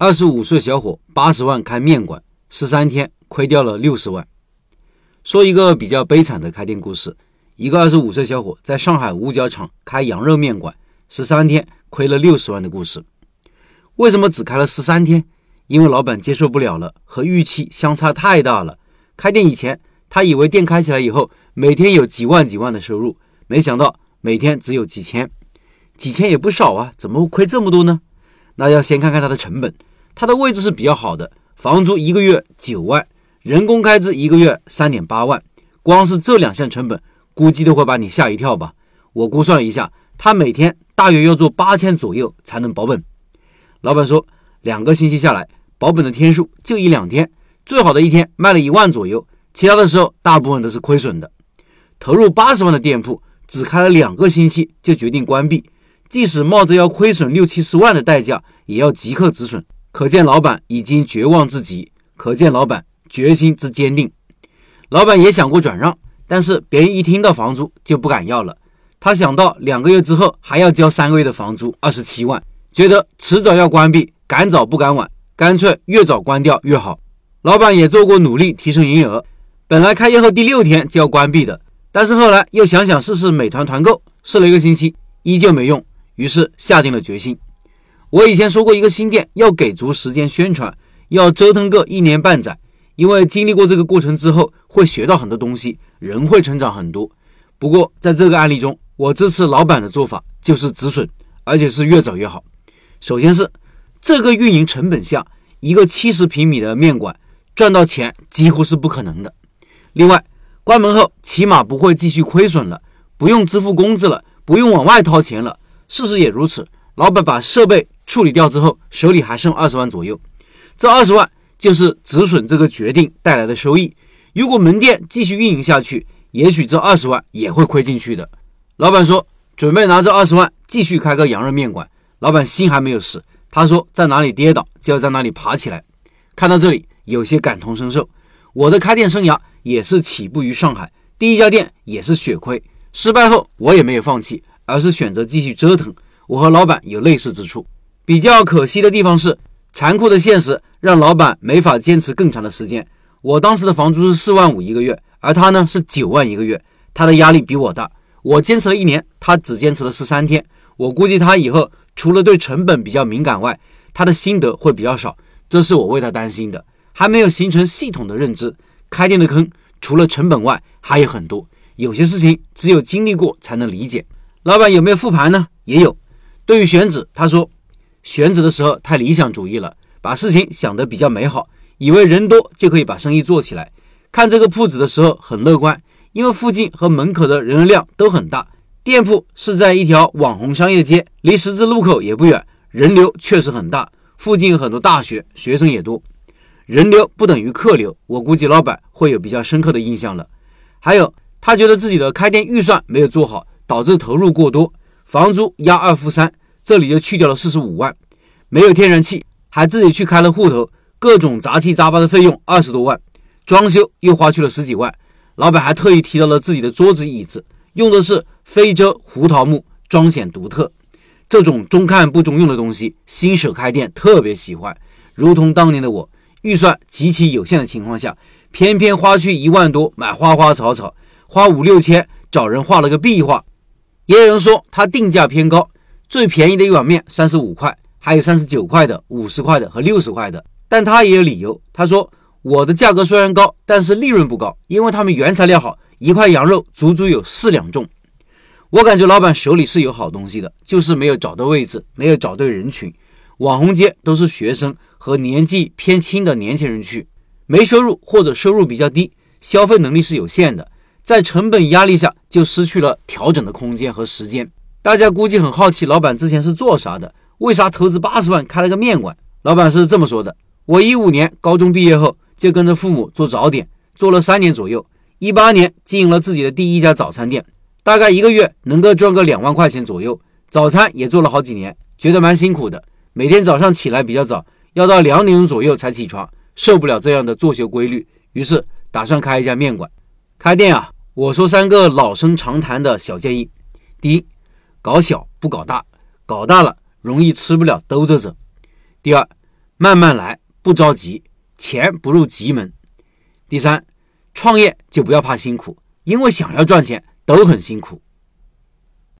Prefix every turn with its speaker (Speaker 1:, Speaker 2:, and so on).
Speaker 1: 二十五岁小伙八十万开面馆，十三天亏掉了六十万。说一个比较悲惨的开店故事：一个二十五岁小伙在上海五角场开羊肉面馆，十三天亏了六十万的故事。为什么只开了十三天？因为老板接受不了了，和预期相差太大了。开店以前，他以为店开起来以后每天有几万几万的收入，没想到每天只有几千，几千也不少啊，怎么会亏这么多呢？那要先看看他的成本，他的位置是比较好的，房租一个月九万，人工开支一个月三点八万，光是这两项成本，估计都会把你吓一跳吧。我估算了一下，他每天大约要做八千左右才能保本。老板说，两个星期下来。保本的天数就一两天，最好的一天卖了一万左右，其他的时候大部分都是亏损的。投入八十万的店铺，只开了两个星期就决定关闭，即使冒着要亏损六七十万的代价，也要即刻止损。可见老板已经绝望至极，可见老板决心之坚定。老板也想过转让，但是别人一听到房租就不敢要了。他想到两个月之后还要交三个月的房租二十七万，觉得迟早要关闭，赶早不赶晚。干脆越早关掉越好。老板也做过努力提升营业额，本来开业后第六天就要关闭的，但是后来又想想试试美团团购，试了一个星期依旧没用，于是下定了决心。我以前说过，一个新店要给足时间宣传，要折腾个一年半载，因为经历过这个过程之后，会学到很多东西，人会成长很多。不过在这个案例中，我支持老板的做法就是止损，而且是越早越好。首先是。这个运营成本下，一个七十平米的面馆赚到钱几乎是不可能的。另外，关门后起码不会继续亏损了，不用支付工资了，不用往外掏钱了。事实也如此，老板把设备处理掉之后，手里还剩二十万左右。这二十万就是止损这个决定带来的收益。如果门店继续运营下去，也许这二十万也会亏进去的。老板说准备拿这二十万继续开个羊肉面馆。老板心还没有死。他说：“在哪里跌倒，就要在哪里爬起来。”看到这里，有些感同身受。我的开店生涯也是起步于上海，第一家店也是血亏，失败后我也没有放弃，而是选择继续折腾。我和老板有类似之处，比较可惜的地方是，残酷的现实让老板没法坚持更长的时间。我当时的房租是四万五一个月，而他呢是九万一个月，他的压力比我大。我坚持了一年，他只坚持了十三天。我估计他以后。除了对成本比较敏感外，他的心得会比较少，这是我为他担心的。还没有形成系统的认知，开店的坑除了成本外还有很多，有些事情只有经历过才能理解。老板有没有复盘呢？也有。对于选址，他说选址的时候太理想主义了，把事情想得比较美好，以为人多就可以把生意做起来。看这个铺子的时候很乐观，因为附近和门口的人流量都很大。店铺是在一条网红商业街，离十字路口也不远，人流确实很大。附近有很多大学，学生也多。人流不等于客流，我估计老板会有比较深刻的印象了。还有，他觉得自己的开店预算没有做好，导致投入过多，房租押二付三，这里就去掉了四十五万。没有天然气，还自己去开了户头，各种杂七杂八的费用二十多万，装修又花去了十几万。老板还特意提到了自己的桌子椅子。用的是非洲胡桃木，装显独特。这种中看不中用的东西，新手开店特别喜欢。如同当年的我，预算极其有限的情况下，偏偏花去一万多买花花草草，花五六千找人画了个壁画。也有人说他定价偏高，最便宜的一碗面三十五块，还有三十九块的、五十块的和六十块的。但他也有理由，他说我的价格虽然高，但是利润不高，因为他们原材料好。一块羊肉足足有四两重，我感觉老板手里是有好东西的，就是没有找对位置，没有找对人群。网红街都是学生和年纪偏轻的年轻人去，没收入或者收入比较低，消费能力是有限的，在成本压力下就失去了调整的空间和时间。大家估计很好奇，老板之前是做啥的？为啥投资八十万开了个面馆？老板是这么说的：我一五年高中毕业后就跟着父母做早点，做了三年左右。一八年经营了自己的第一家早餐店，大概一个月能够赚个两万块钱左右。早餐也做了好几年，觉得蛮辛苦的。每天早上起来比较早，要到两点钟左右才起床，受不了这样的作息规律，于是打算开一家面馆。开店啊，我说三个老生常谈的小建议：第一，搞小不搞大，搞大了容易吃不了兜着走；第二，慢慢来，不着急，钱不入急门。第三，创业就不要怕辛苦，因为想要赚钱都很辛苦。